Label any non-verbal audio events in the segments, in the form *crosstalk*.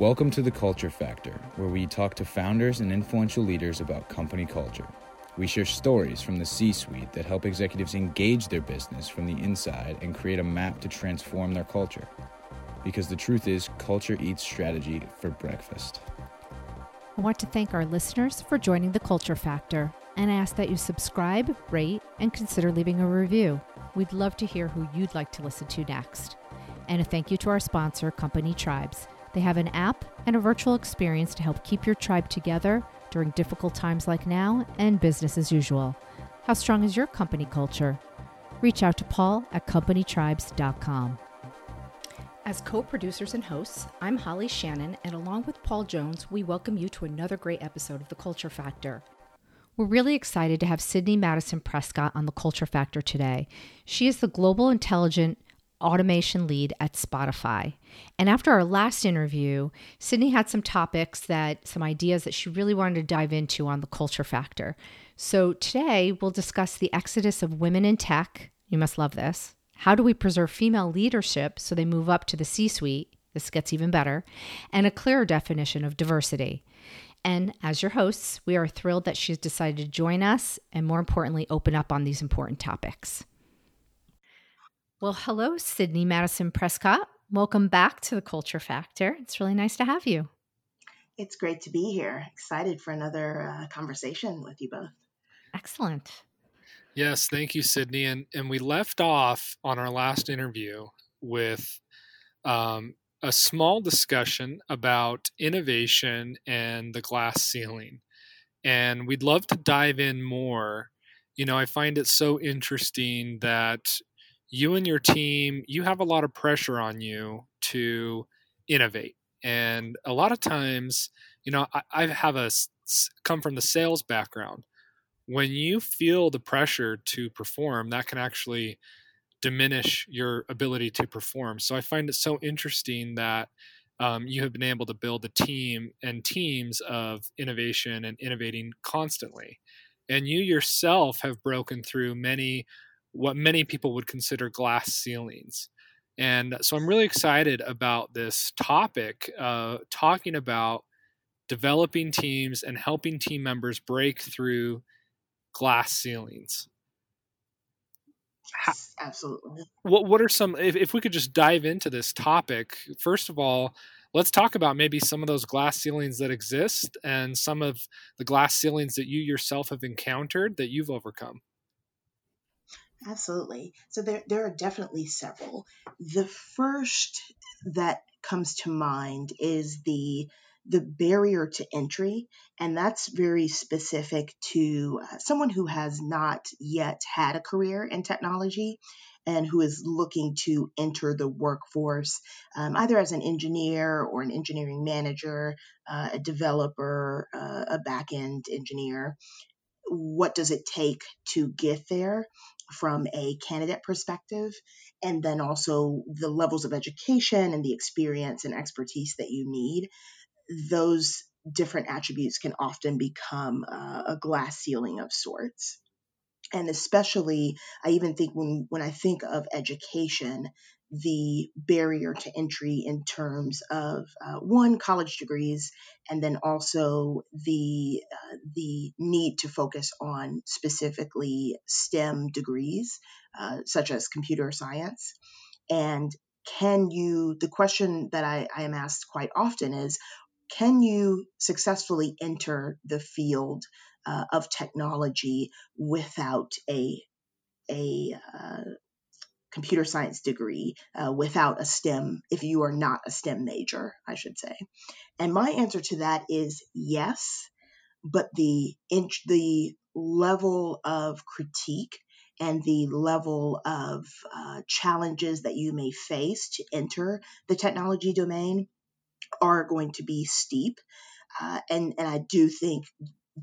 Welcome to the Culture Factor, where we talk to founders and influential leaders about company culture. We share stories from the C suite that help executives engage their business from the inside and create a map to transform their culture. Because the truth is, culture eats strategy for breakfast. I want to thank our listeners for joining the Culture Factor and ask that you subscribe, rate, and consider leaving a review. We'd love to hear who you'd like to listen to next. And a thank you to our sponsor, Company Tribes. They have an app and a virtual experience to help keep your tribe together during difficult times like now and business as usual. How strong is your company culture? Reach out to Paul at companytribes.com. As co producers and hosts, I'm Holly Shannon, and along with Paul Jones, we welcome you to another great episode of The Culture Factor. We're really excited to have Sydney Madison Prescott on The Culture Factor today. She is the Global Intelligent automation lead at Spotify. And after our last interview, Sydney had some topics that, some ideas that she really wanted to dive into on the culture factor. So today we'll discuss the exodus of women in tech. You must love this. How do we preserve female leadership so they move up to the C suite? This gets even better. And a clearer definition of diversity. And as your hosts, we are thrilled that she's decided to join us and, more importantly, open up on these important topics. Well, hello, Sydney Madison Prescott. Welcome back to the Culture Factor. It's really nice to have you. It's great to be here. Excited for another uh, conversation with you both. Excellent. Yes, thank you, Sydney. And and we left off on our last interview with um, a small discussion about innovation and the glass ceiling. And we'd love to dive in more. You know, I find it so interesting that you and your team, you have a lot of pressure on you to innovate. And a lot of times, you know, I, I have a come from the sales background. When you feel the pressure to perform, that can actually diminish your ability to perform. So I find it so interesting that um, you have been able to build a team and teams of innovation and innovating constantly. And you yourself have broken through many what many people would consider glass ceilings. And so I'm really excited about this topic, uh, talking about developing teams and helping team members break through glass ceilings. Absolutely. What What are some? If, if we could just dive into this topic, first of all, let's talk about maybe some of those glass ceilings that exist and some of the glass ceilings that you yourself have encountered that you've overcome. Absolutely. So there, there are definitely several. The first that comes to mind is the the barrier to entry, and that's very specific to uh, someone who has not yet had a career in technology and who is looking to enter the workforce um, either as an engineer or an engineering manager, uh, a developer, uh, a back end engineer. What does it take to get there? From a candidate perspective, and then also the levels of education and the experience and expertise that you need, those different attributes can often become uh, a glass ceiling of sorts. And especially, I even think when, when I think of education, the barrier to entry in terms of uh, one college degrees and then also the uh, the need to focus on specifically STEM degrees uh, such as computer science. And can you the question that I, I am asked quite often is can you successfully enter the field uh, of technology without a a uh, computer science degree uh, without a STEM, if you are not a STEM major, I should say. And my answer to that is yes, but the inch, the level of critique and the level of uh, challenges that you may face to enter the technology domain are going to be steep. Uh, and, and I do think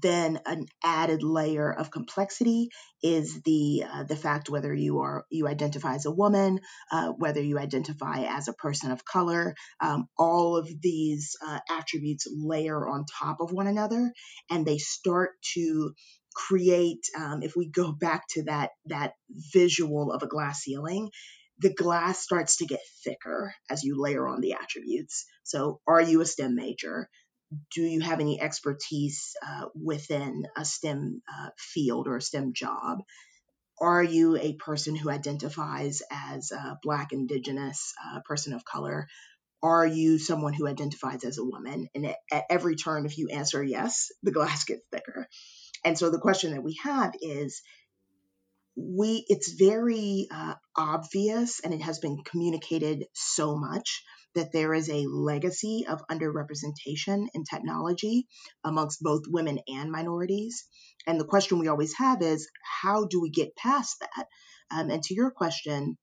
then an added layer of complexity is the uh, the fact whether you are you identify as a woman, uh, whether you identify as a person of color. Um, all of these uh, attributes layer on top of one another, and they start to create. Um, if we go *laughs* back to that that visual of a glass ceiling, the glass starts to get thicker as you layer on the attributes. So, are you a STEM major? Do you have any expertise uh, within a STEM uh, field or a STEM job? Are you a person who identifies as a Black, Indigenous, uh, person of color? Are you someone who identifies as a woman? And at, at every turn, if you answer yes, the glass *laughs* gets thicker. And so the question that we have is we it's very uh, obvious and it has been communicated so much that there is a legacy of underrepresentation in technology amongst both women and minorities. And the question we always have is how do we get past that? Um, and to your question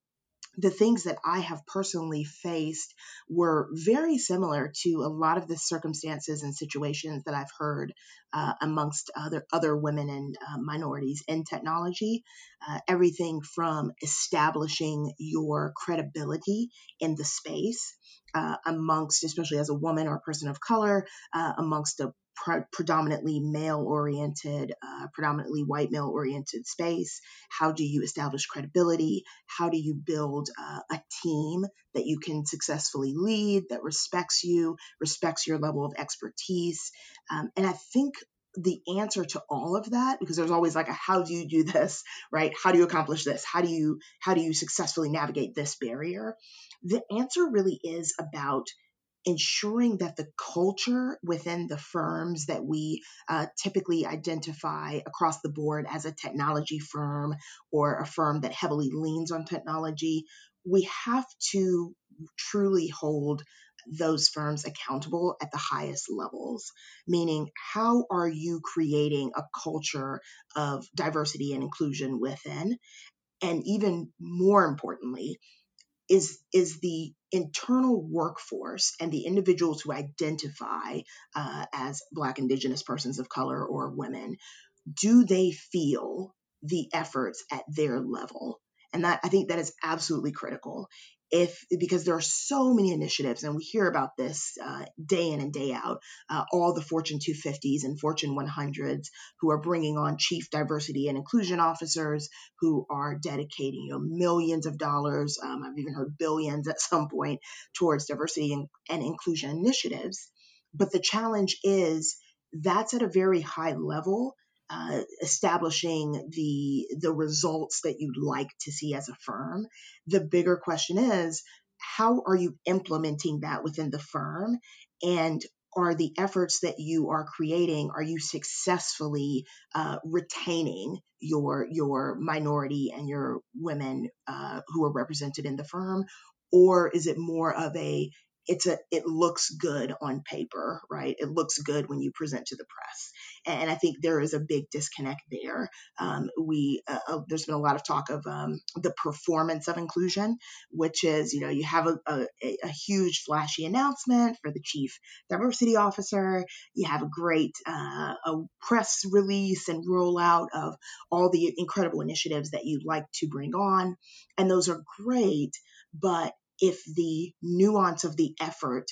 the things that I have personally faced were very similar to a lot of the circumstances and situations that I've heard uh, amongst other other women and uh, minorities in technology. Uh, everything from establishing your credibility in the space. Uh, amongst, especially as a woman or a person of color, uh, amongst a pre- predominantly male oriented, uh, predominantly white male oriented space? How do you establish credibility? How do you build uh, a team that you can successfully lead, that respects you, respects your level of expertise? Um, and I think the answer to all of that because there's always like a how do you do this right how do you accomplish this how do you how do you successfully navigate this barrier the answer really is about ensuring that the culture within the firms that we uh, typically identify across the board as a technology firm or a firm that heavily leans on technology, we have to truly hold those firms accountable at the highest levels. Meaning, how are you creating a culture of diversity and inclusion within? And even more importantly, is is the internal workforce and the individuals who identify uh, as black indigenous persons of color or women do they feel the efforts at their level? And that i think that is absolutely critical if because there are so many initiatives and we hear about this uh, day in and day out uh, all the fortune 250s and fortune 100s who are bringing on chief diversity and inclusion officers who are dedicating you know millions of dollars um, i've even heard billions *laughs* at some point towards diversity and, and inclusion initiatives. But the challenge is that's at a very high level uh, establishing the the results that you'd like to see as a firm. The bigger question is how are you implementing that within the firm? And are the efforts that you are creating are you successfully uh, retaining your your minority and your women uh, who are represented in the firm? Or is it more of a it's a it looks good on paper right? It looks good when you present to the press and I think there is a big disconnect there. Um, we uh, uh, there's been a lot of talk of um, the performance of inclusion, which is you know you have a, a, a, huge flashy announcement for the chief diversity officer, you have a great uh, a press release and rollout of all the incredible initiatives that you'd like to bring on, and those are great, but if the nuance of the effort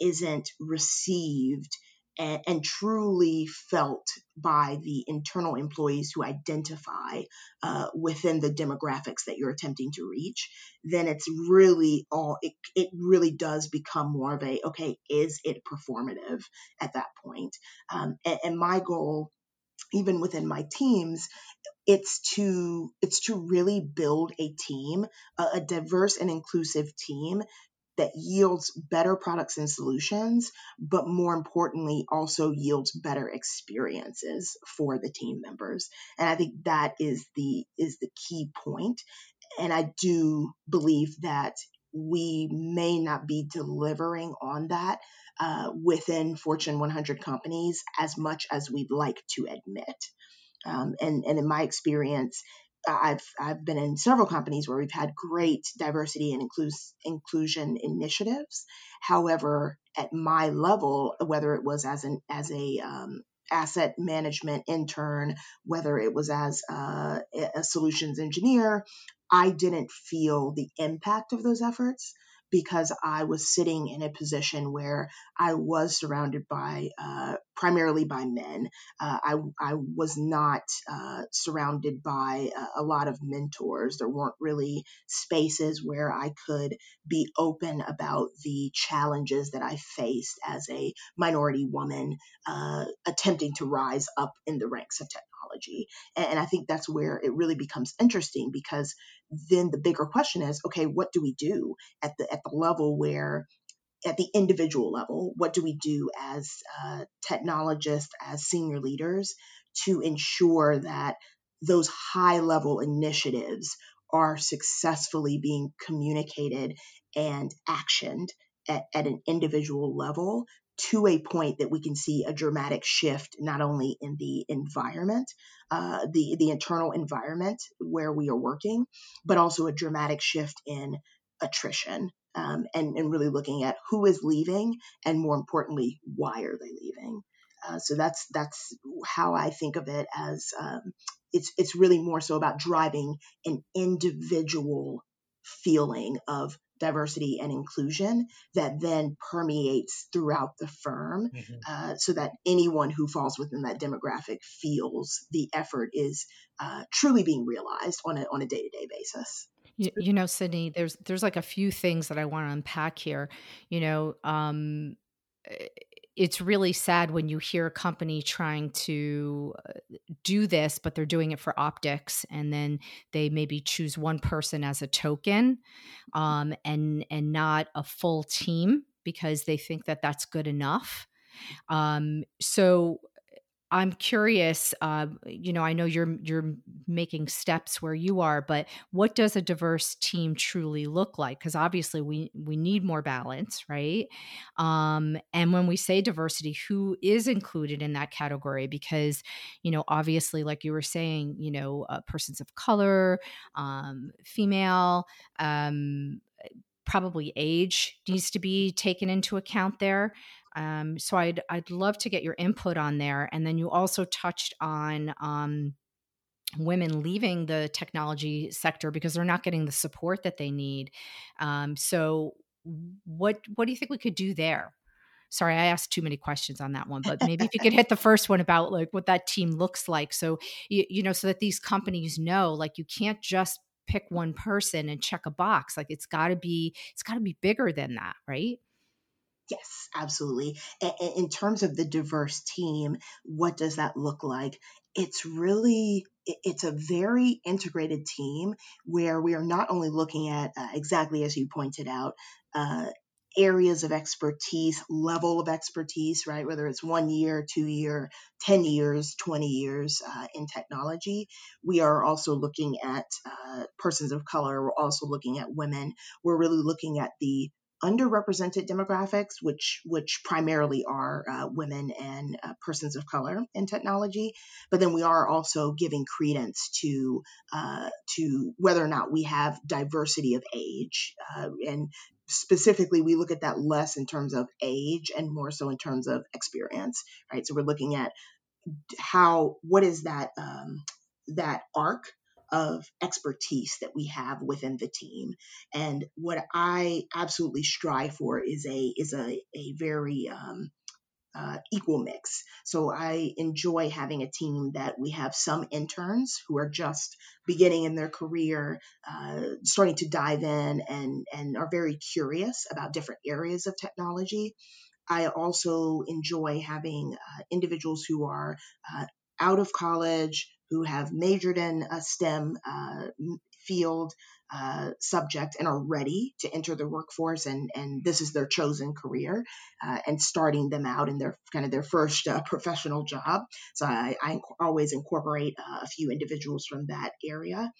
isn't received and, and, truly felt by the internal employees who identify uh, within the demographics that you're attempting to reach, then it's really all, it, it really does become more of a, okay, is it performative at that point? Um, and, and my goal, even within my teams, it's to it's to really build a team a, a diverse and inclusive team that yields better products and solutions, but more importantly, also yields better experiences for the team members. And I think that is the is the key point. And I do believe that we may not be delivering on that uh, within Fortune 100 companies as much as we'd like to admit. Um, and, and in my experience, I've I've been in several companies where we've had great diversity and inclus- inclusion initiatives. However, at my level, whether it was as an as a um, asset management intern, whether it was as a, a solutions engineer, I didn't feel the impact of those efforts because I was sitting in a position where I was surrounded by uh, primarily by men. Uh, I, I was not uh, surrounded by a, a, lot of mentors. There weren't really spaces where I could be open about the challenges that I faced as a minority woman uh, attempting to rise up in the ranks of technology. And, I think that's where it really becomes interesting because then the bigger question is okay, what do we do at the, at the level where at the individual level, what do we do as uh, technologists, as senior leaders to ensure that those high level initiatives are successfully being communicated and actioned at, at an individual level to a point that we can see a dramatic shift not only in the environment, uh, the the internal environment where we are working, but also a dramatic shift in attrition um, and, and really looking at who is leaving and more importantly, why are they leaving? Uh, so that's that's how I think of it as um, it's it's really more so about driving an individual feeling of diversity and inclusion that then permeates throughout the firm mm-hmm. uh, so that anyone who falls within that demographic feels the effort is uh, truly being realized on a, on a day-to-day basis you, you know, Sydney, there's there's like a few things that I want to unpack here. You know, um, eh, it's really sad when you hear a company trying to uh, do this, but they're doing it for optics, and then they maybe choose one person as a token, um, and and not a full team because they think that that's good enough. Um, so I'm curious. Uh, you know, I know you're you're making steps where you are, but what does a diverse team truly look like? Because obviously, we we need more balance, right? Um, and when we say diversity, who is included in that category? Because you know, obviously, like you were saying, you know, uh, persons of color, um, female. Um, probably age needs to be taken into account there um, so I'd I'd love to get your input on there. And then you also touched on um, women leaving the technology sector because they're not getting the support that they need. Um, so what what do you think we could do there? Sorry, I asked too many questions on that one, but maybe if you could *laughs* hit the first one about like what that team looks like. So you, you know, so that these companies know like you can't just pick one person and check a box. Like it's got to be it's got to be bigger than that, right? Yes, absolutely. in terms of the diverse team, what does that look like? It's really it's a very integrated team where we are not only looking at uh, exactly as you pointed out uh, areas of expertise, level of expertise, right? Whether it's one year, two year, 10 years, 20 years uh, in technology. We are also looking at uh, persons of color. We're also looking at women. We're really looking at the underrepresented demographics, which which primarily are uh, women and uh, persons of color in technology. But then we are also giving credence to uh, to whether or not we have diversity of age, uh, and specifically we look at that less in terms of age and more so in terms of experience, right? So we're looking at how what is that um, that arc of expertise that we have within the team. And what I absolutely strive for is a is a, a very um, uh, equal mix. So I enjoy having a team that we have some interns who are just beginning in their career, uh, starting to dive in and and are very curious about different areas of technology. I also enjoy having uh, individuals who are uh, out of college, who have majored in a STEM uh, field uh, subject and are ready to enter the workforce and and this is their chosen career uh, and starting them out in their kind of their first uh, professional job. So I, I always incorporate uh, a few individuals from that area.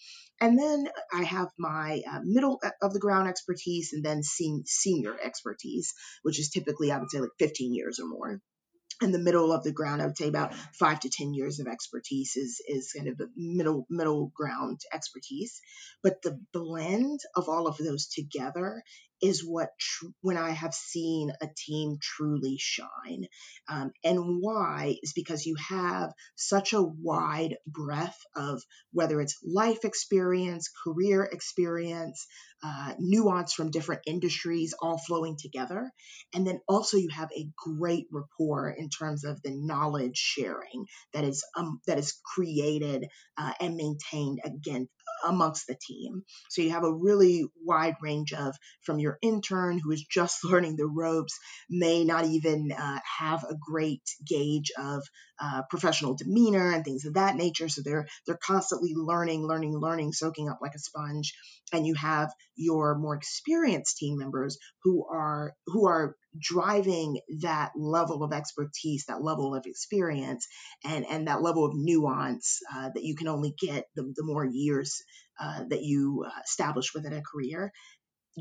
And then I have my uh, middle of the ground expertise and then sen- senior expertise which is typically I would say like 15 years or more in the middle of the ground, I would say about five to ten years of expertise is is kind of the middle middle ground expertise. But the blend of all of those together is what tr- when I have seen a team truly shine. Um, and why is because you have such a wide breadth of whether it's life experience, career experience, uh, nuance from different industries all flowing together. And then also you have a great rapport in terms of the knowledge sharing that is um, that is created uh, and maintained again amongst the team. So you have a really wide range of from your intern who is just *laughs* learning the ropes, may not even uh, have a great gauge of uh, professional demeanor and things of that nature. So they're they're constantly learning, learning, learning, soaking up like a sponge. And you have your more experienced team members who are who are driving that level of expertise, that level of experience, and and that level of nuance uh, that you can only get the, the more years uh, that you uh, establish within a career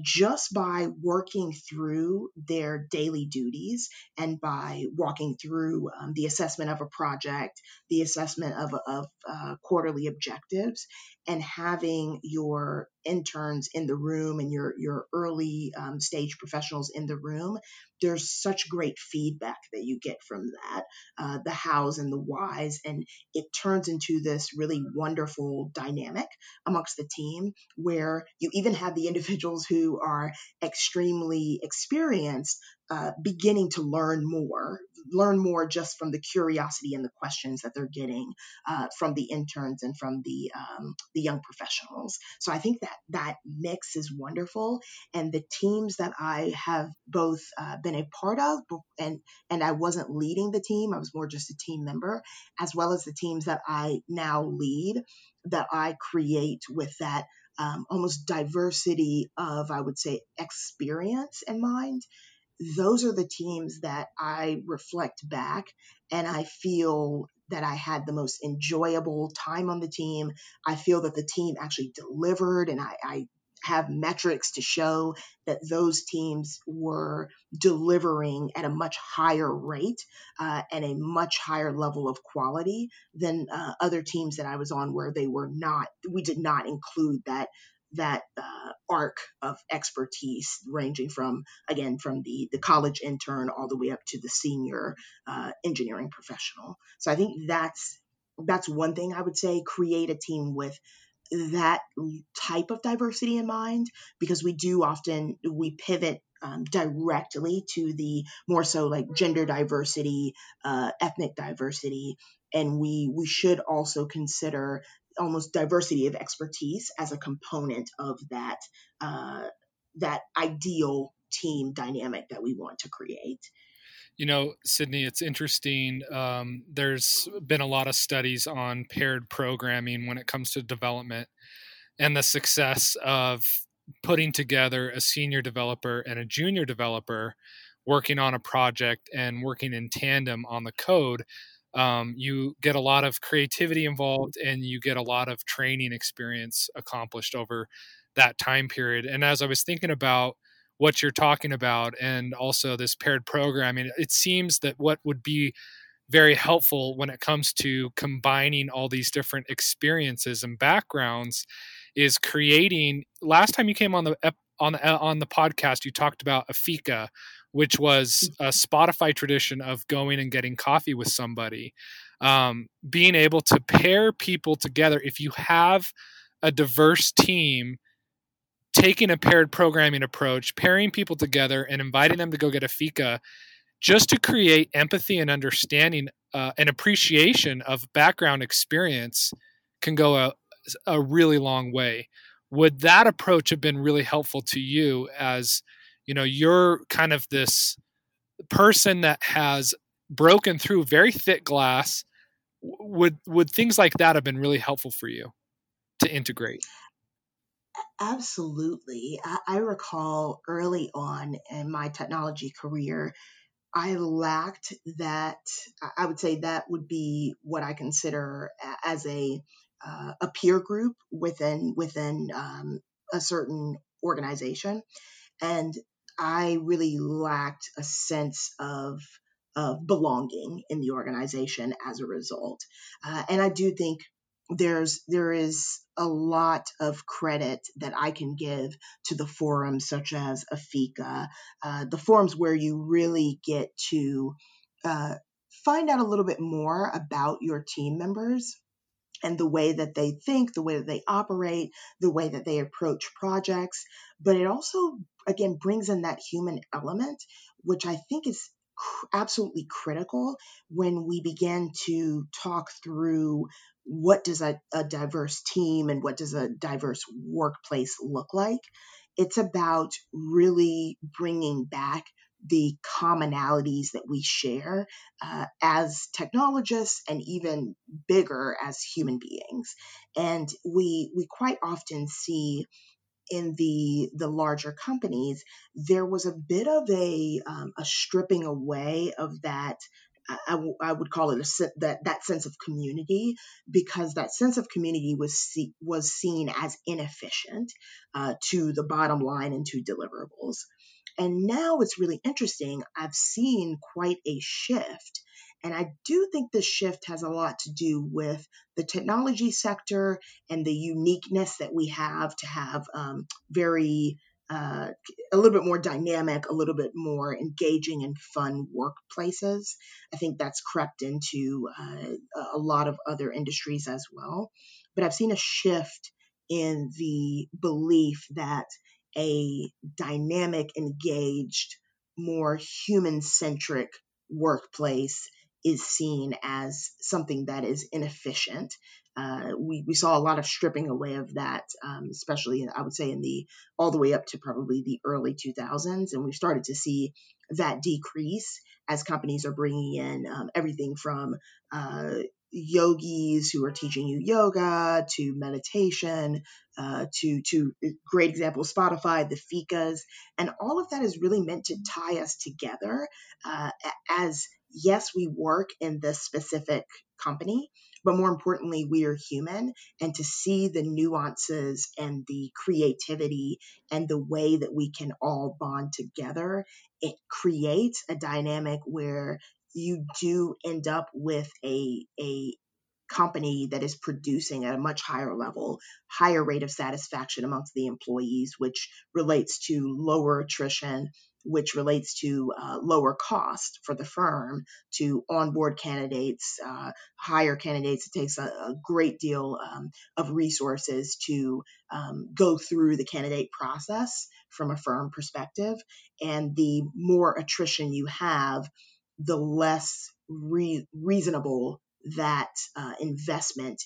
just by working through their daily duties and by walking through um, the assessment of a project, the assessment of, of uh, quarterly objectives, and having your interns in the room and your your early um, stage professionals in the room there's such great feedback that you get from that uh, the hows and the whys and it turns into this really wonderful dynamic amongst the team where you even have the individuals who are extremely experienced uh, beginning to learn more, learn more just from the curiosity and the questions that they're getting uh, from the interns and from the um, the young professionals. So I think that that mix is wonderful, and the teams that I have both uh, been a part of, and and I wasn't leading the team, I was more just a team member, as well as the teams that I now lead, that I create with that. Um, almost diversity of, I would say, experience in mind those are the teams that I reflect back and I feel that I had the most enjoyable time on the team. I feel that the team actually delivered and I, I have metrics to show that those teams were delivering at a much higher rate uh, and a much higher level of quality than uh, other teams that I was on where they were not, we did not include that that uh, arc of expertise ranging from again from the the college intern all the way up to the senior uh, engineering professional. So i think that's that's one thing i would say create a team with that type of diversity in mind because we do often we pivot um, directly to the more so like gender diversity uh, ethnic diversity and we we should also consider almost diversity of expertise as a component of that uh, that ideal team dynamic that we want to create. You know, Sydney, it's interesting. Um, there's been a lot of studies on paired programming when it comes to development and the success of putting together a senior developer and a junior developer working on a project and working in tandem on the code um, you get a lot of creativity involved and you get a lot of training experience accomplished over that time period. And as I was thinking about what you're talking about and also this paired programming, it seems that what would be very helpful when it comes to combining all these different experiences and backgrounds is creating last time you came on the on the on the podcast you talked about a fika which was mm. a Spotify tradition of going and getting coffee with somebody. Um, being able to pair people together, if you have a diverse team, taking a paired programming approach, pairing people together and inviting them to go get a fika just to create empathy and understanding uh, and appreciation of background experience can go a, a really long way. Would that approach have been really helpful to you as you know you're kind of this person that has broken through very thick glass. Would would things like that have been really helpful for you to integrate? Absolutely. I, I recall early on in my technology career i lacked that i would say that would be what i consider as a uh, a peer group within within um, a certain organization. And I really lacked a sense of of belonging in the organization as a result. Uh, and I do think there's there is a lot of credit that I can give to the forums such as a fika, uh, the forums where you really get to uh, find out a little bit more about your team members and the way that they think, the way that they operate, the way that they approach projects. But it also, again, brings in that human element, which I think is absolutely critical when we begin to talk through what does a, a diverse team and what does a diverse workplace look like. It's about really bringing back the commonalities that we share uh, as technologists and even bigger as human beings. And we we quite often see in the the larger companies, there was a bit of a um, a stripping away of that. I, w- I would call it a that that sense of community because that sense of community was see, was seen as inefficient uh, to the bottom line and to deliverables. And now it's really interesting. I've seen quite a shift and I do think this shift has a lot to do with the technology sector and the uniqueness that we have to have um, very uh, a little bit more dynamic, a little bit more engaging and fun workplaces. I think that's crept into uh, a lot of other industries as well. But I've seen a shift in the belief that a dynamic, engaged, more human centric workplace is seen as something that is inefficient. Uh, we, we saw a lot of stripping away of that, um, especially I would say in the all the way up to probably the early 2000s, and we've started to see that decrease as companies are bringing in um, everything from uh, yogis who are teaching you yoga to meditation uh, to to great example Spotify, the fikas, and all of that is really meant to tie us together uh, as yes, we work in this specific company, but more importantly, we are human. And to see the nuances and the creativity and the way that we can all bond together, it creates a dynamic where you do end up with a, a company that is producing at a much higher level, higher rate of satisfaction amongst the employees, which relates to lower attrition, which relates to uh, lower cost for the firm to onboard candidates, uh, hire candidates. It takes a, a great deal um, of resources to um, go through the candidate process from a firm perspective. And the more attrition you have, the less re- reasonable that uh, investment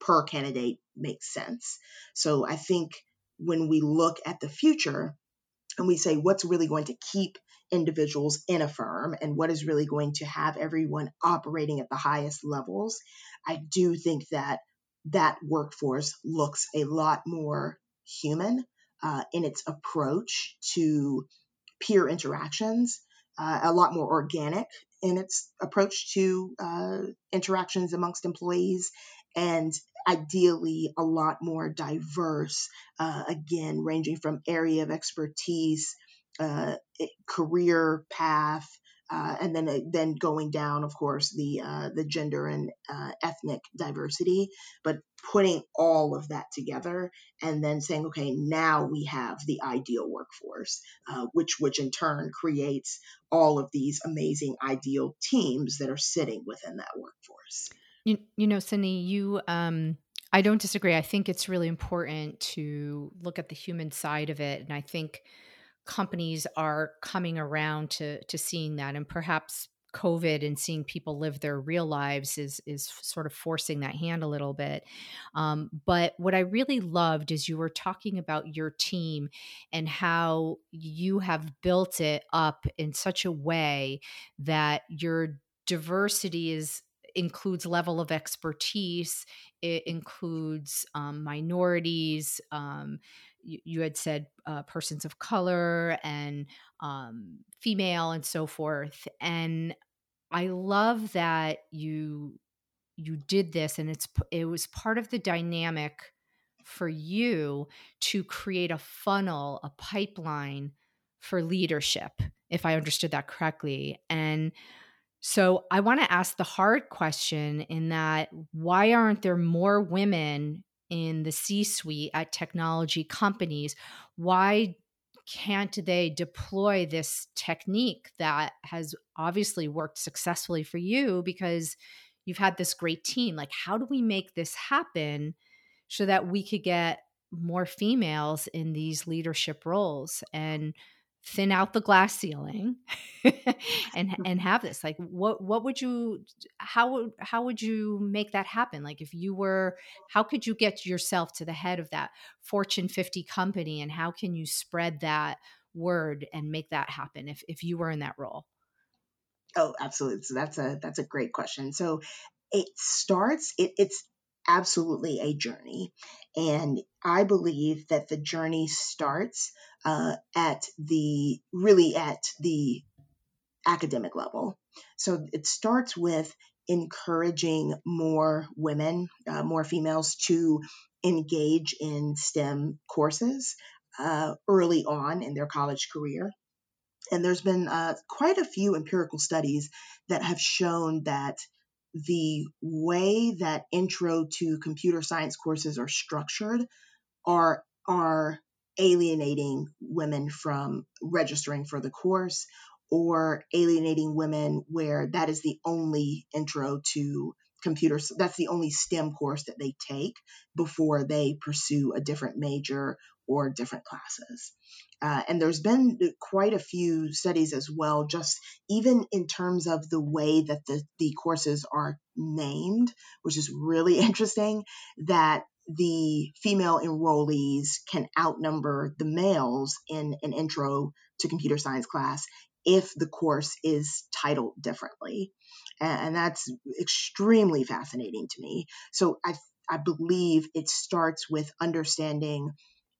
per candidate makes sense. So I think when we look at the future, and we say what's really going to keep individuals in a firm and what is really going to have everyone operating at the highest levels, I do think that that workforce looks a lot more human uh, in its approach to peer interactions, uh, a lot more organic in its approach to uh, interactions amongst employees, and ideally a lot more diverse, uh, again, ranging from area of expertise, uh, career path, uh, and then uh, then going down, of course, the uh, the gender and uh, ethnic diversity, but putting all of that together and then saying, okay, now we have the ideal workforce, uh, which which in turn creates all of these amazing ideal teams that are sitting within that workforce. You, you know, Cindy, you, um, I don't disagree. I think it's really important to look at the human side of it. And I think companies are coming around to, to seeing that. And perhaps COVID and seeing people live their real lives is is sort of forcing that hand a little bit. Um, but what I really loved is you were talking about your team and how you have built it up in such a way that your diversity is includes level of expertise it includes um, minorities um, you, you, had said uh, persons of color and um, female and so forth and i love that you you did this and it's it was part of the dynamic for you to create a funnel a pipeline for leadership if i understood that correctly and So I want to ask the hard question in that why aren't there more women in the C suite at technology companies? Why can't they deploy this technique that has obviously worked successfully for you because you've had this great team? Like, how do we make this happen so that we could get more females in these leadership roles? And thin out the glass ceiling *laughs* and and have this like what what would you how would how would you make that happen? Like if you were how could you get yourself to the head of that fortune 50 company and how can you spread that word and make that happen if if you were in that role? Oh absolutely so that's a that's a great question. So it starts it, it's absolutely a journey and i believe that the journey starts uh, at the really at the academic level. So it starts with encouraging more women, uh, more females to engage in STEM courses uh, early on in their college career. And there's been uh, quite a few empirical studies that have shown that the way that intro to computer science courses are structured are are alienating women from registering for the course or alienating women where that is the only intro to computers that's the only stem course that they take before they pursue a different major or different classes uh, and there's been quite a few studies as well just even in terms of the way that the, the courses are named which is really *laughs* interesting that the female enrollees can outnumber the males in an intro to computer science class if the course is titled differently. And that's extremely fascinating to me. So I, I believe it starts with understanding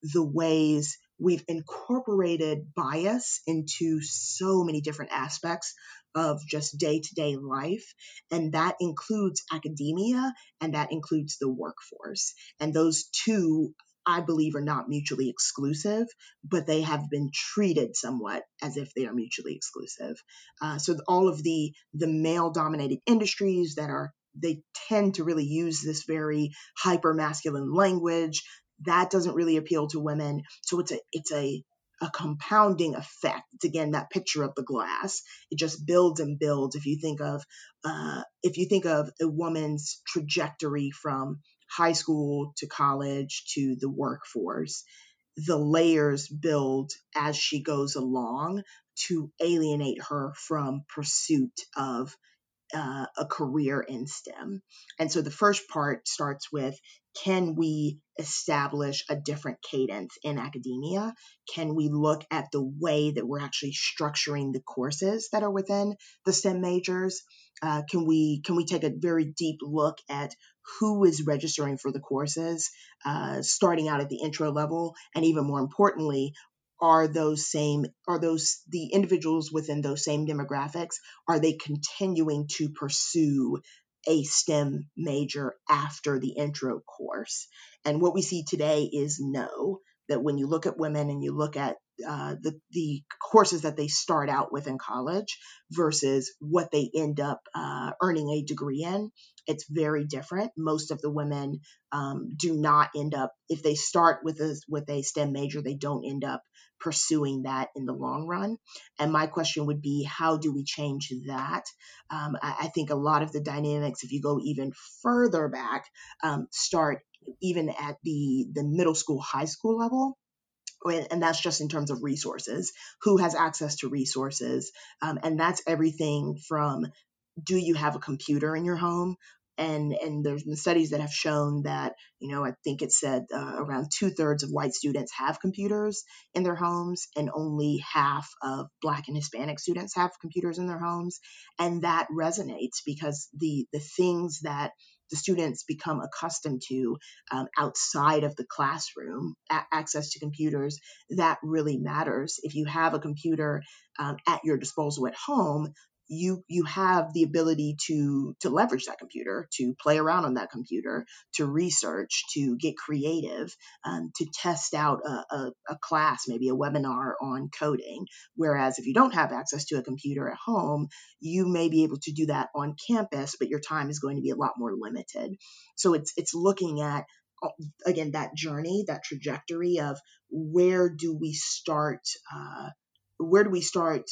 the ways we've incorporated bias into so many different aspects of just day to day life. And that includes academia and that includes the workforce. And those two, I believe, are not mutually exclusive, but they have been treated somewhat as if they are mutually exclusive. Uh, so all of the the male dominated industries that are they tend to really use this very hyper masculine language that doesn't really appeal to women so it's a it's a a compounding effect. It's again that picture of the glass. It just builds and builds. If you think of uh, if you think of a woman's trajectory from high school to college to the workforce, the layers build as she goes along to alienate her from pursuit of uh, a career in STEM. And so the first part starts with can we establish a different cadence in academia? Can we look at the way that we're actually structuring the courses that are within the STEM majors? Uh, can we can we take a very deep look at who is registering for the courses, uh, starting out at the intro level, and even more importantly, are those same are those the individuals within those same demographics are they continuing to pursue a STEM major after the intro course? And what we see today is no, that when you look at women and you look at uh, the, the courses that they start out with in college versus what they end up uh, earning a degree in, it's very different. Most of the women um, do not end up, if they start with a, with a STEM major, they don't end up pursuing that in the long run. And my question would be, how do we change that? Um, I, I, think a lot of the dynamics, if you go even further back, um, start even at the the middle school, high school level. And that's just in terms of resources. Who has access to resources? Um, and that's everything from do you have a computer in your home? and and there's been studies that have shown that you know I think it said uh, around two thirds of white students have computers in their homes, and only half of Black and Hispanic students have computers in their homes, and that resonates because the the things that the students become accustomed to um, outside of the classroom, a- access to computers, that really matters. If you have a computer um, at your disposal at home, you you have the ability to to leverage that computer to play around on that computer to research to get creative um, to test out a, a, a class maybe a webinar on coding. Whereas if you don't have access to a computer at home you may be able to do that on campus but your time is going to be a lot more limited. So it's it's looking at uh, again that journey that trajectory of where do we start uh, where do we start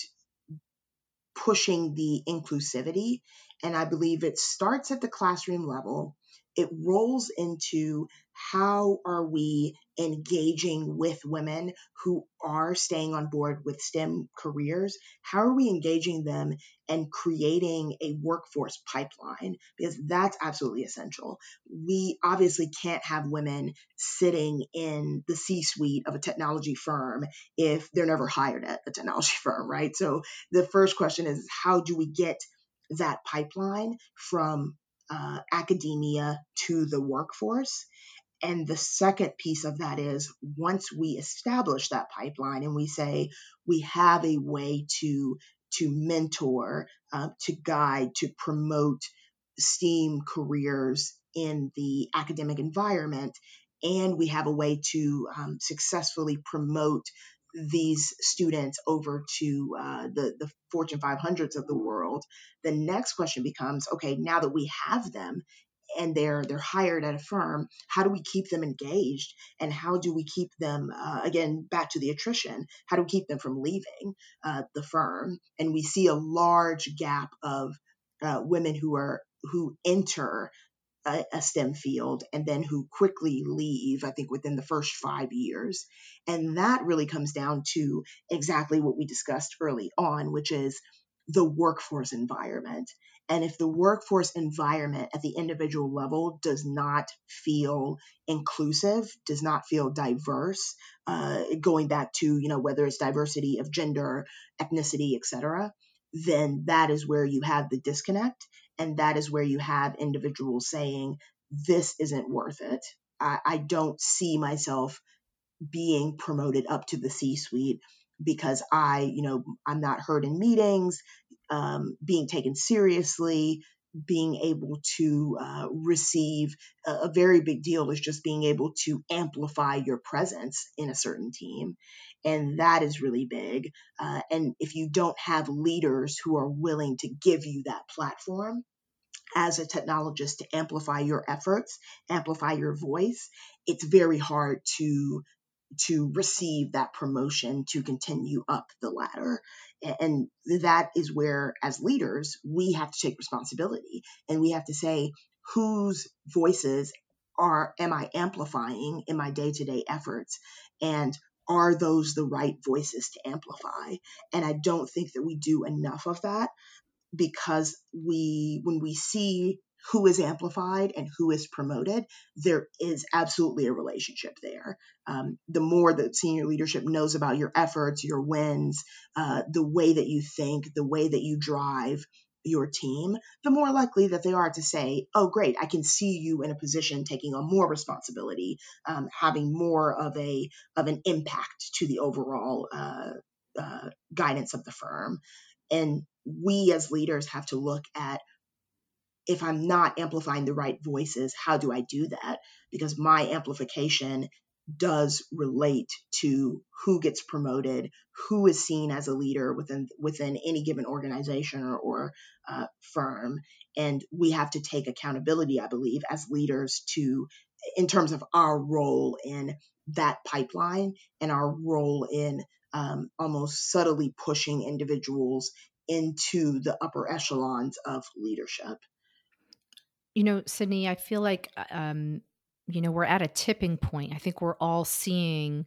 pushing the inclusivity. And I believe it starts at the classroom level. It rolls into how are we engaging with women who are staying on board with STEM careers? How are we engaging them and creating a workforce pipeline? Because that's absolutely essential. We obviously can't have women sitting in the C suite of a technology firm if they're never hired at a technology *laughs* firm, right? So the first question is how do we get that pipeline from uh, academia to the workforce? And the second piece of that is once we establish that pipeline and we say we have a way to to mentor, uh, to guide, to promote STEAM careers in the academic environment, and we have a way to um, successfully promote these students over to uh, the the Fortune 500s of the world. The next question becomes, okay, now that we have them and they're they're hired at a firm how do we keep them engaged and how do we keep them uh, again back to the attrition how do we keep them from leaving uh, the firm and we see a large gap of uh, women who are who enter a, a, STEM field and then who quickly leave, I think within the first five years. And that really comes down to exactly what we discussed early on, which is the workforce environment. And if the workforce environment at the individual level does not feel inclusive, does not feel diverse, uh, going back to you know whether it's diversity of gender, ethnicity, etc., then that is where you have the disconnect, and that is where you have individuals saying this isn't worth it. I, I don't see myself being promoted up to the C-suite because I, you know, I'm not heard in meetings, um, being taken seriously, being able to uh, receive a, a, very big deal is just being able to amplify your presence in a certain team. And that is really big. Uh, and if you don't have leaders who are willing to give you that platform, as a technologist to amplify your efforts, amplify your voice, it's very hard to to receive that promotion to continue up the ladder. And that is where, as leaders, we have to take responsibility and we have to say, whose voices are am I amplifying in my day-to-day efforts? And are those the right voices to amplify? And I don't think that we do enough of that because we when we see who is amplified and who is promoted, there is absolutely a relationship there. Um, the more that senior leadership knows about your efforts, your wins, uh, the way that you think, the way that you drive your team, the more likely that they are to say, "Oh, great, I can see you in a position taking on more responsibility, um, having more of a of an impact to the overall uh, uh, guidance of the firm." And we as leaders have to look at if I'm not amplifying the right voices, how do I do that? Because my amplification does relate to who gets promoted, who is seen as a leader within within any given organization or, or uh, firm, and we have to take accountability, I believe, as leaders to in terms of our role in that pipeline and our role in um, almost subtly pushing individuals into the upper echelons of leadership. You know, Sydney, I feel like, uh, um, you know, we're at a tipping point. I think we're all seeing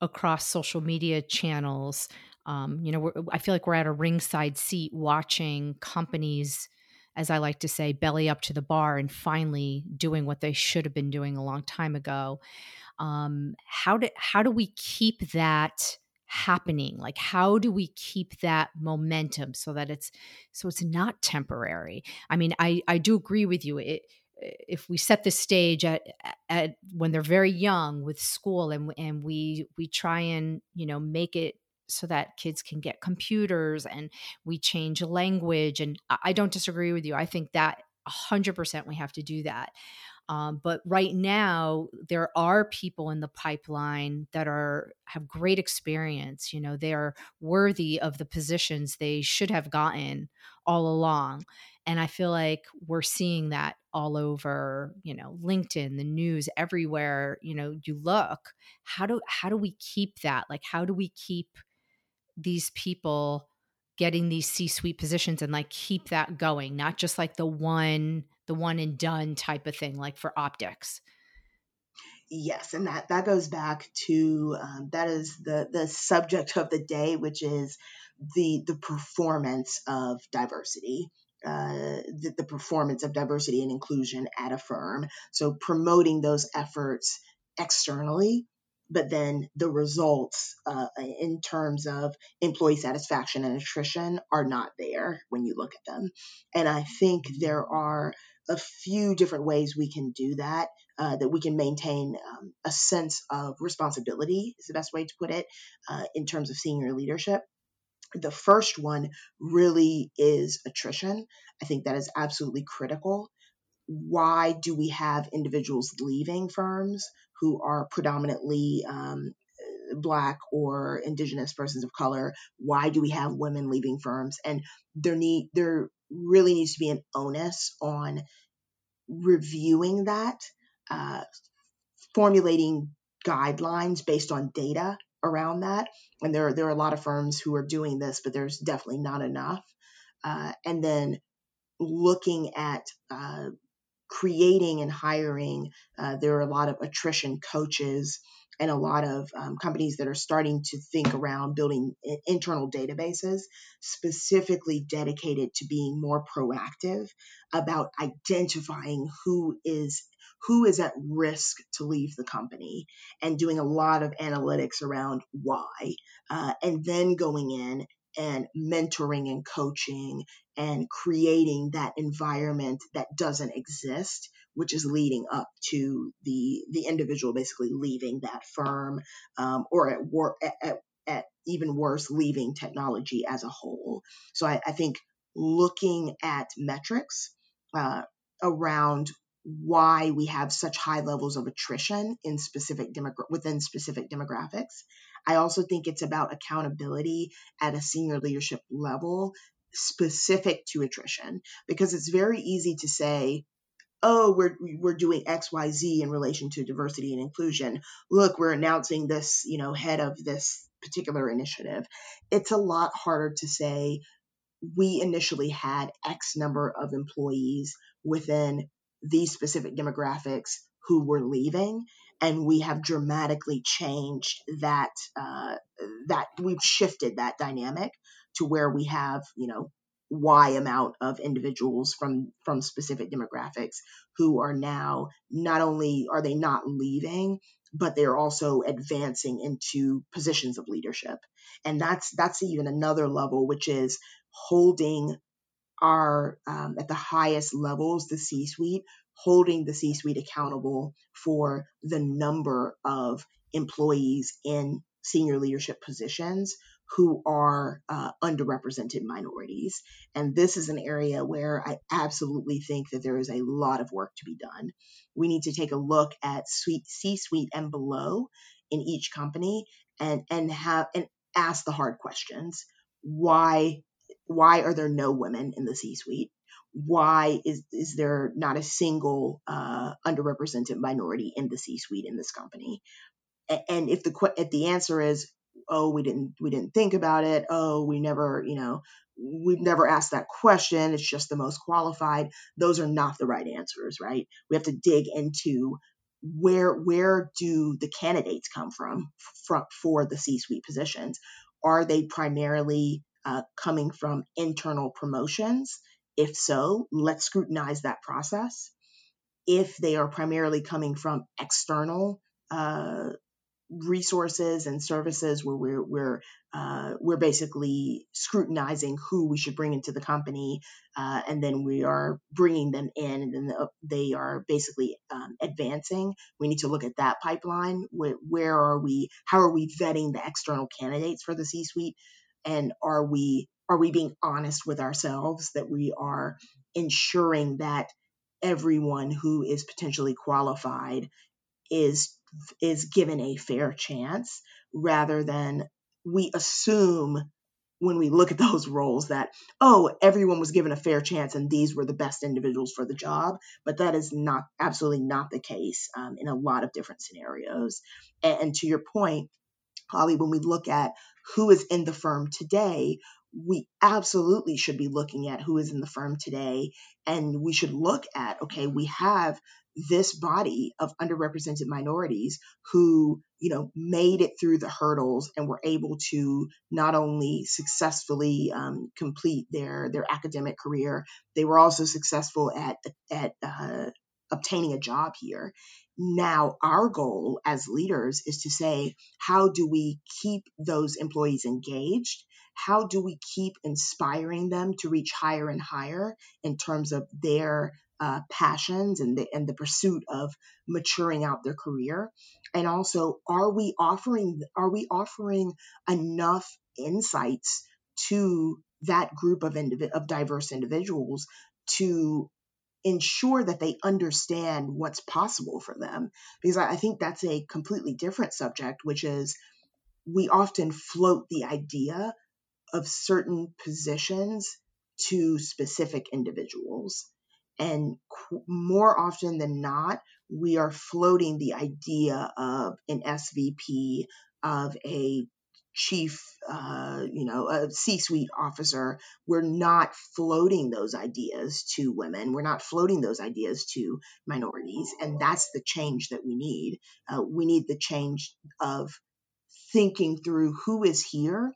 across social media channels. Um, you know, I feel like we're at a ringside seat watching companies, as I like to say, belly up to the bar and finally doing what they should have been doing a long time ago. Um, how do how do we keep that? Happening? Like how do we keep that momentum so that it's so it's not temporary? I mean i i do agree with you it if we set the stage at, at when they're very young with school and and we we try and you know make it so that kids can get computers and we change language and i don't disagree with you i think that 100% we have to do that um, but right now, there are people in the pipeline that are have great experience. You know, they are worthy of the positions they should have gotten all along. And I feel like we're seeing that all over, you know, LinkedIn, the news, everywhere. You know, you look. How do how do we keep that? Like, how do we keep these people? getting these c-suite positions and like keep that going not just like the one the one and done type of thing, like for optics. Yes, and that that goes back to um, that is the the subject of the day, which is the the performance of diversity. Uh, the, the performance of diversity and inclusion at a firm. So promoting those efforts externally but then the results uh, in terms of employee satisfaction and attrition are not there when you look at them. And I think there are a few different ways we can do that, uh, that we can maintain um, a sense of responsibility, is the best way to put it, uh, in terms of senior leadership. The first one really is attrition. I think that is absolutely critical why do we have individuals leaving firms who are predominantly um, black or indigenous persons of color why do we have women leaving firms and there need there really needs to be an onus on reviewing that uh, formulating guidelines based on data around that and there, there are a lot of firms who are doing this but there's definitely not enough uh, and then looking at uh, creating and hiring. Uh, there are a lot of attrition coaches and a lot of um, companies that are starting to think around building internal databases specifically dedicated to being more proactive about identifying who is who is at risk to leave the company and doing a lot of analytics around why uh, and then going in and mentoring and coaching and creating that environment that doesn't exist which is leading up to the the individual basically leaving that firm um, or at work at, at, at, even worse leaving technology as a whole. So i, I think looking at metrics uh, around why we have such high levels of attrition in specific demogra- within specific demographics I also think it's about accountability at a senior leadership level specific to attrition because it's very easy to say, oh, we're we're doing X, Y, Z in relation to diversity and inclusion. Look, we're announcing this, you know, head of this particular initiative. It's a lot harder to say we initially had X number of employees within these specific demographics who were leaving and we have dramatically changed that uh, that we've shifted that dynamic to where we have you know y amount of individuals from from specific demographics who are now not only are they not leaving but they're also advancing into positions of leadership. And that's that's even another level which is holding our um, at the highest levels the c suite holding the C suite accountable for the number of employees in senior leadership positions who are uh, underrepresented minorities. And this is an area where I absolutely think that there is a lot of work to be done. We need to take a look at C suite and below in each company and, and have and ask the hard questions. Why why are there no women in the C suite? why is is there not a single uh, underrepresented minority in the C-suite in this company? And if the if the answer is, oh, we didn't we didn't think about it, oh, we never, you know, we've never asked that question. It's just the most qualified. Those are not the right answers, right? We have to dig into where where do the candidates come from for, for the C-suite positions? Are they primarily uh, coming from internal promotions? If so, let's scrutinize that process. If they are primarily coming from external uh, resources and services where we're we're uh, we're basically scrutinizing who we should bring into the company, uh, and then we are bringing them in, and then they are basically um, advancing. We need to look at that pipeline. Where, where are we? How are we vetting the external candidates for the C-suite? And are we are we being honest with ourselves that we are ensuring that everyone who is potentially qualified is is given a fair chance rather than we assume when we look at *laughs* those roles that oh everyone was given a fair chance and these were the best individuals for the job. But that is not absolutely not the case um, in a lot of different scenarios. And, and to your point holly when we look at who is in the firm today we absolutely should be looking at who is in the firm today and we should look at okay we have this body of underrepresented minorities who you know made it through the hurdles and were able to not only successfully um, complete their their academic career they were also successful at at uh, obtaining a job here. Now our goal as leaders is to say how do we keep those employees engaged? How do we keep inspiring them to reach higher and higher in terms of their uh, passions and the and the pursuit of maturing out their career. And also are we offering are we offering enough insights to that group of indiv- of diverse individuals to ensure that they understand what's possible for them? Because I, I think that's a completely different subject which is we often float the idea of certain positions to specific individuals and qu- more often than not, we are floating the idea of an SVP, of a chief, uh, you know, a C suite officer. We're not floating those ideas to women. We're not floating those ideas to minorities. And that's the change that we need. Uh, we need the change of thinking through who is here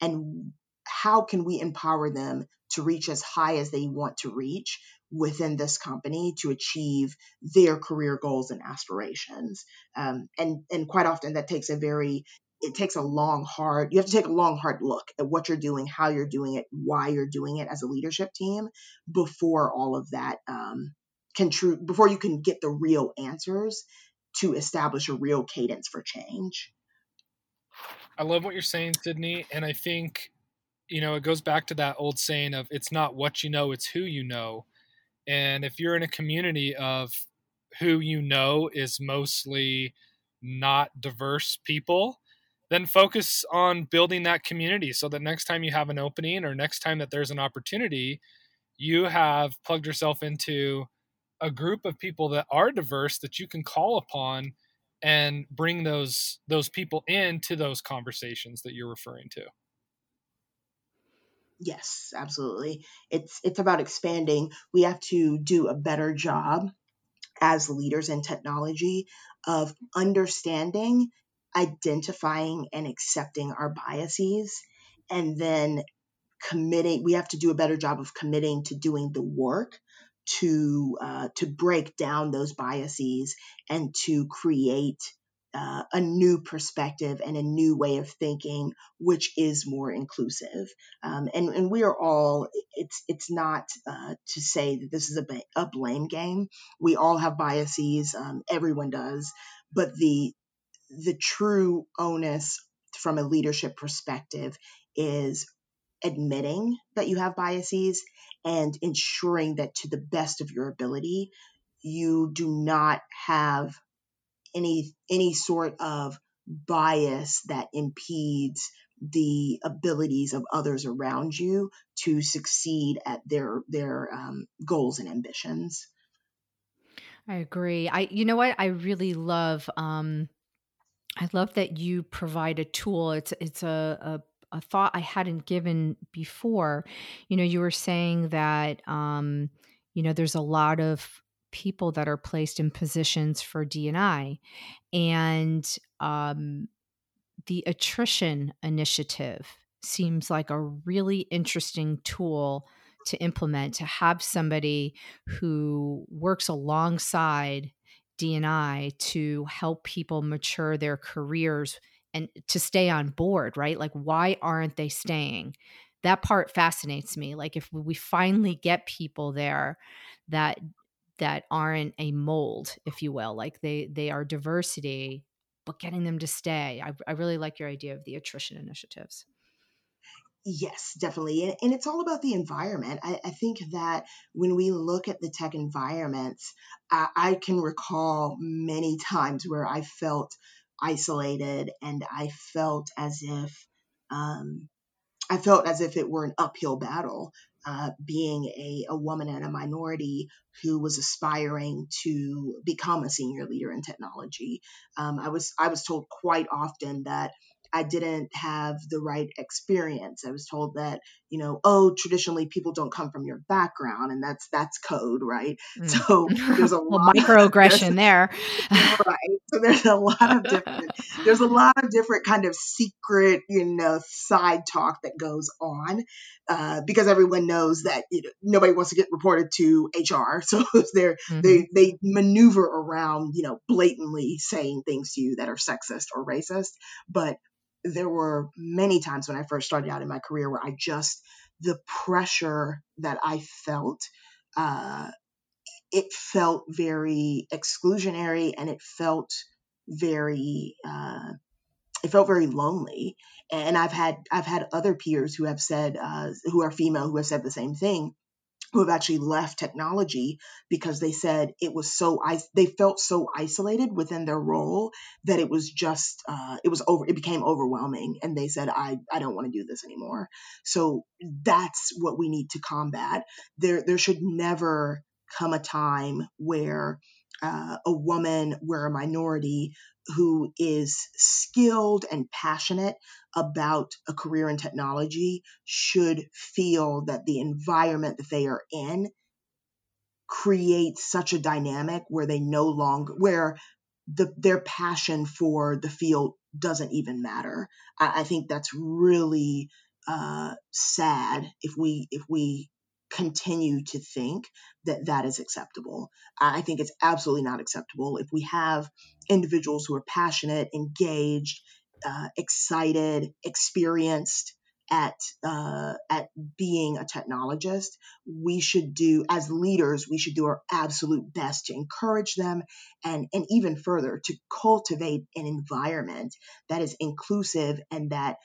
and how can we empower them to reach as high as they want to reach within this company to achieve their career goals and aspirations. Um, and and quite often that takes a very it takes a long hard you have to take a long hard look at what you're doing how you're doing it why you're doing it as a leadership team before all of that um, can true before you can get the real answers to establish a real cadence for change i love what you're saying sydney and i think you know it goes back to that old saying of it's not what you know it's who you know and if you're in a community of who you know is mostly not diverse people, then focus on building that community so that next time you have an opening or next time that there's an opportunity, you have plugged yourself into a group of people that are diverse that you can call upon and bring those those people into those conversations that you're referring to. Yes, absolutely. It's it's about expanding. We have to do a better job as leaders in technology of understanding, identifying and accepting our biases and then committing we have to do a better job of committing to doing the work to uh, to break down those biases and to create uh, a new perspective and a new way of thinking, which is more inclusive. Um, and, and we are all, it's, it's not uh, to say that this is a, a blame game. We all have biases, um, everyone does, but the, the true onus from a leadership perspective is admitting that you have biases and ensuring that to the best of your ability, you do not have any any sort of bias that impedes the abilities of others around you to succeed at their their um, goals and ambitions. I agree. I you know what I really love. Um, I love that you provide a tool. It's it's a, a, a thought I hadn't given before. You know, you were saying that um, you know there's a lot of people that are placed in positions for D&I. And um, the attrition initiative seems like a really interesting tool to implement to have somebody who works alongside D&I to help people mature their careers and to stay on board, right? Like why aren't they staying? That part fascinates me. Like if we finally get people there that that aren't a mold, if you will, like they they are diversity, but getting them to stay. I, I really like your idea of the attrition initiatives. Yes, definitely. And, it's all about the environment. I, I, think that when we look at the tech environments, I, I can recall many times where I felt isolated and I felt as if um, I felt as if it were an uphill battle. Uh, being a, a woman and a minority who was aspiring to become a senior leader in technology, um, I was I was told quite often that I didn't have the right experience. I was told that, you know, oh, traditionally people don't come from your background and that's that's code, right? Mm. So *laughs* there's a well, lot microaggression there. *laughs* right. So there's a lot of different there's a lot of different kind of secret, you know, side talk that goes on. Uh, because everyone knows that you know, nobody wants to get reported to HR. *laughs* So they're mm-hmm. they they maneuver around, you know, blatantly saying things to you that are sexist or racist. But there were many times when I first started out in my career where I just, the pressure that I felt, uh, it felt very exclusionary and it felt very, uh, it felt very lonely. And I've had I've had other peers who have said uh, who are female who have said the same thing who have actually left technology because they said it was so they felt so isolated within their role that it was just uh, it was over it became overwhelming and they said I I don't want to do this anymore. So that's what we need to combat. There there should never come a time where uh, a woman where a minority who is skilled and passionate about a career in technology should feel that the environment that they are in creates such a dynamic where they no longer where the their passion for the field doesn't even matter. I, I think that's really uh, sad if we if we continue to think that that is acceptable. I think it's absolutely not acceptable if we have individuals who are passionate, engaged, uh, excited, experienced at uh, at being a technologist. We should do as leaders, we should do our absolute best to encourage them and and even further to cultivate an environment that is inclusive and that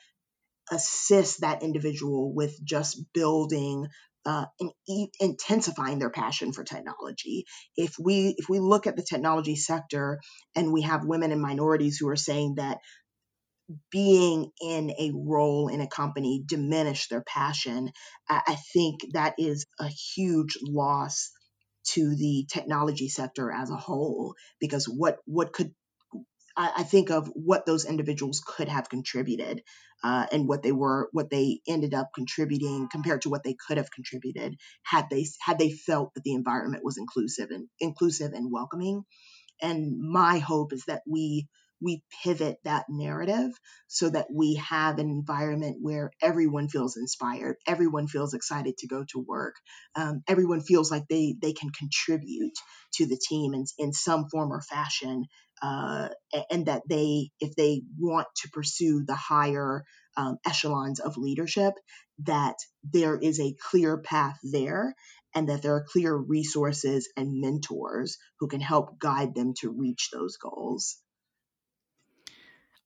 assist that individual with just building uh, e- intensifying their passion for technology. If we if we look at the technology sector and we have women and minorities who are saying that being in a role in a company diminish their passion, I, I think that is a huge loss to the technology sector as a whole because what what could I, I think of what those individuals could have contributed uh, and what they were, what they ended up contributing compared to what they could have contributed had they had they felt that the environment was inclusive and inclusive and welcoming. And my hope is that we we pivot that narrative so that we have an environment where everyone feels inspired, everyone feels excited to go to work, um, everyone feels like they they can contribute to the team in, in some form or fashion, uh, and that they, if they want to pursue the higher um, echelons of leadership, that there is a clear path there and that there are clear resources and mentors who can help guide them to reach those goals.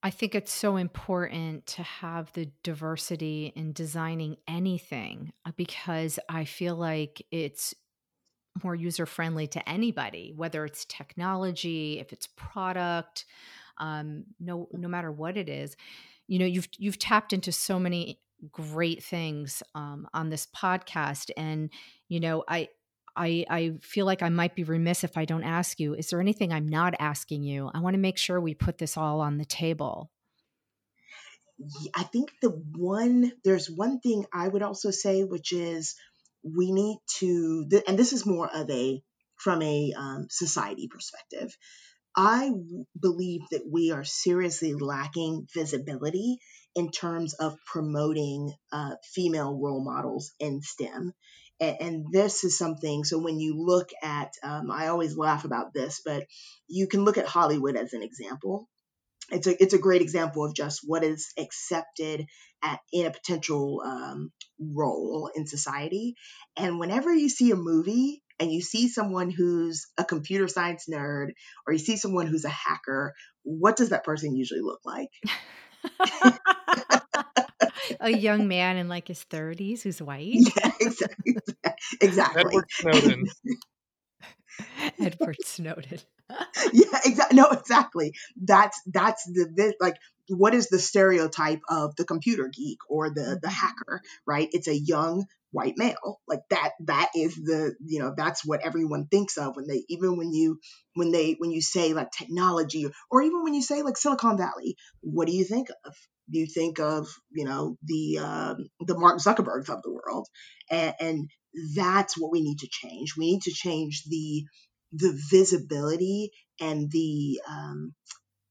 I think it's so important to have the diversity in designing anything uh, because I feel like it's more user friendly to anybody, whether it's technology, if it's product, um, no no matter what it is. You know, you've you've tapped into so many great things um, on this podcast, and you know, I I, I feel like I might be remiss if I don't ask you, is there anything I'm not asking you? I want to make sure we put this all on the table. I think the one, there's one thing I would also say, which is we need to, and this is more of a, from a um, society perspective. I believe that we are seriously lacking visibility in terms of promoting uh, female role models in STEM And, and this is something, so when you look at, um, I always laugh about this, but you can look at Hollywood as an example it's a it's a great example of just what is accepted at in a potential um, role in society. And whenever you see a movie and you see someone who's a computer science nerd or you see someone who's a hacker, what does that person usually look like? *laughs* a young man in like his 30s who's white. Yeah, *laughs* exactly. *laughs* exactly. Edward Snowden. Edward Snowden. *laughs* yeah, exactly. No, exactly. That's that's the, the like what is the stereotype of the computer geek or the the hacker, right? It's a young white male. Like that that is the, you know, that's what everyone thinks of when they even when you when they when you say like technology or even when you say like Silicon Valley, what do you think of? You think of, you know, the um, the Mark Zuckerbergs of the world, and, and that's what we need to change. We need to change the the visibility and the um,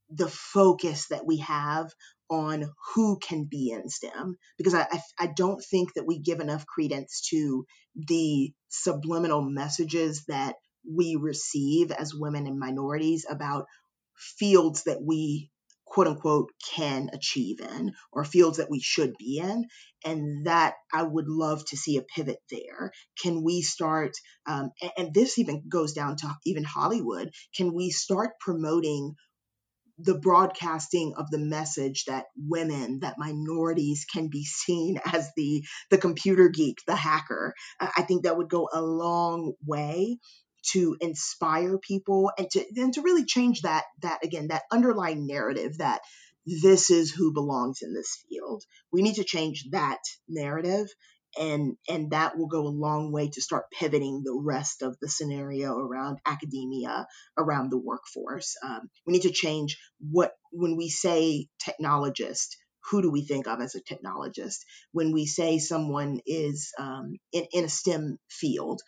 the focus that we have on who can be in STEM. Because I, I, I don't think that we give enough credence to the subliminal messages that we receive as women and minorities about fields that we quote unquote can achieve in or fields that we should be in and that i would love to see a pivot there. Can we start um, and, and this even goes down to even hollywood. Can we start promoting the broadcasting of the message that women that minorities can be seen *laughs* as the the computer geek the hacker? I think that would go a long way to inspire people and to and to really change that that again that underlying narrative that this is who belongs in this field. We need to change that narrative and and that will go a long way to start pivoting the rest of the scenario around academia around the workforce um, we need to change what when we say technologist who do we think of as a technologist when we say someone is um, in, in a stem field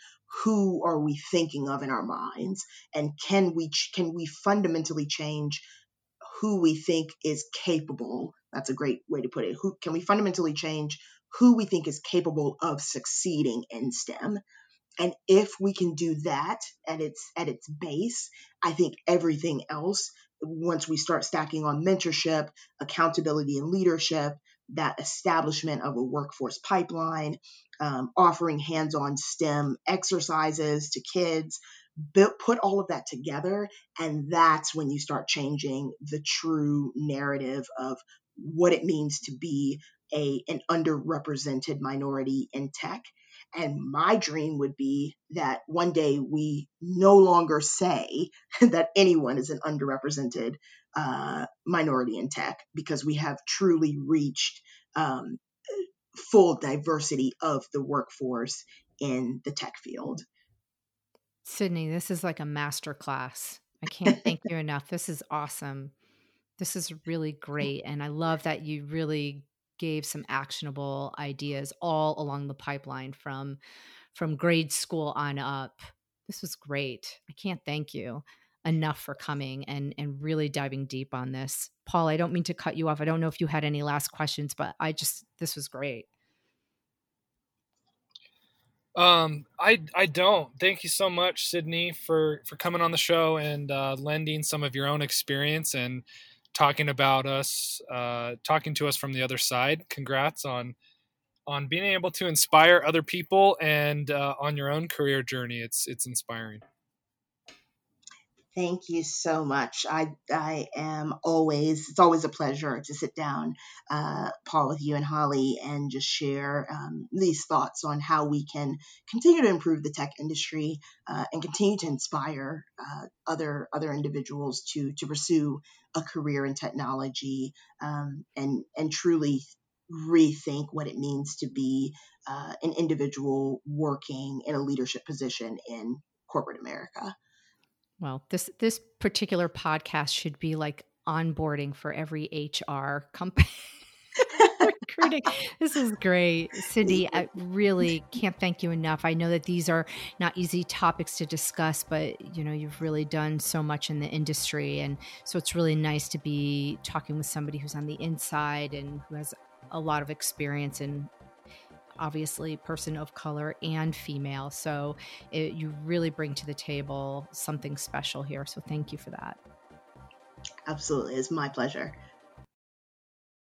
who are we thinking of in our minds? And can we can we fundamentally change who we think is capable? That's a great way to put it. Who can we fundamentally change who we think is capable of succeeding in stem? And if we can do that at its at its base i think everything else once we start stacking on mentorship accountability and leadership that establishment of a workforce pipeline um, offering hands on STEM exercises to kids. Build, put all of that together, and that's when you start changing the true narrative of what it means to be a an underrepresented minority in tech. And my dream would be that one day we no longer say *laughs* that anyone is an underrepresented uh, minority in tech because we have truly reached um, full diversity of the workforce in the tech field. Sydney, this is like a master class. I can't thank you enough. This is awesome. This is really great. And I love that you really gave some actionable ideas all along the pipeline from from grade school on up. This was great. I can't thank you enough for coming and and really diving deep on this. Paul, I don't mean to cut you off. I don't know if you had any last questions, but I just this was great. Um, I I don't. Thank you so much, Sydney, for for coming on the show and uh, lending some of your own experience and talking about us, uh, talking to us from the other side. Congrats on on being able to inspire other people and uh, on your own career journey. It's it's inspiring. Thank you so much. I, I am always, it's always a pleasure to sit down, uh, Paul, with you and Holly and just share um, these thoughts on how we can continue to improve the tech industry uh, and continue to inspire uh, other other individuals to to pursue a career in technology um, and and truly rethink what it means to be uh, an individual working in a leadership position in corporate America. Well, this this particular podcast should be like onboarding for every HR company. *laughs* recruiting. This is great. Cindy, I really *laughs* can't thank you enough. I know that these are not easy topics to discuss, but you know, you've really done so much in the industry and so it's really nice to be talking with somebody who's on the inside and who has a lot of experience in obviously person of color and female. So it, you really bring to the table something special here. So thank you for that. Absolutely. It's my pleasure.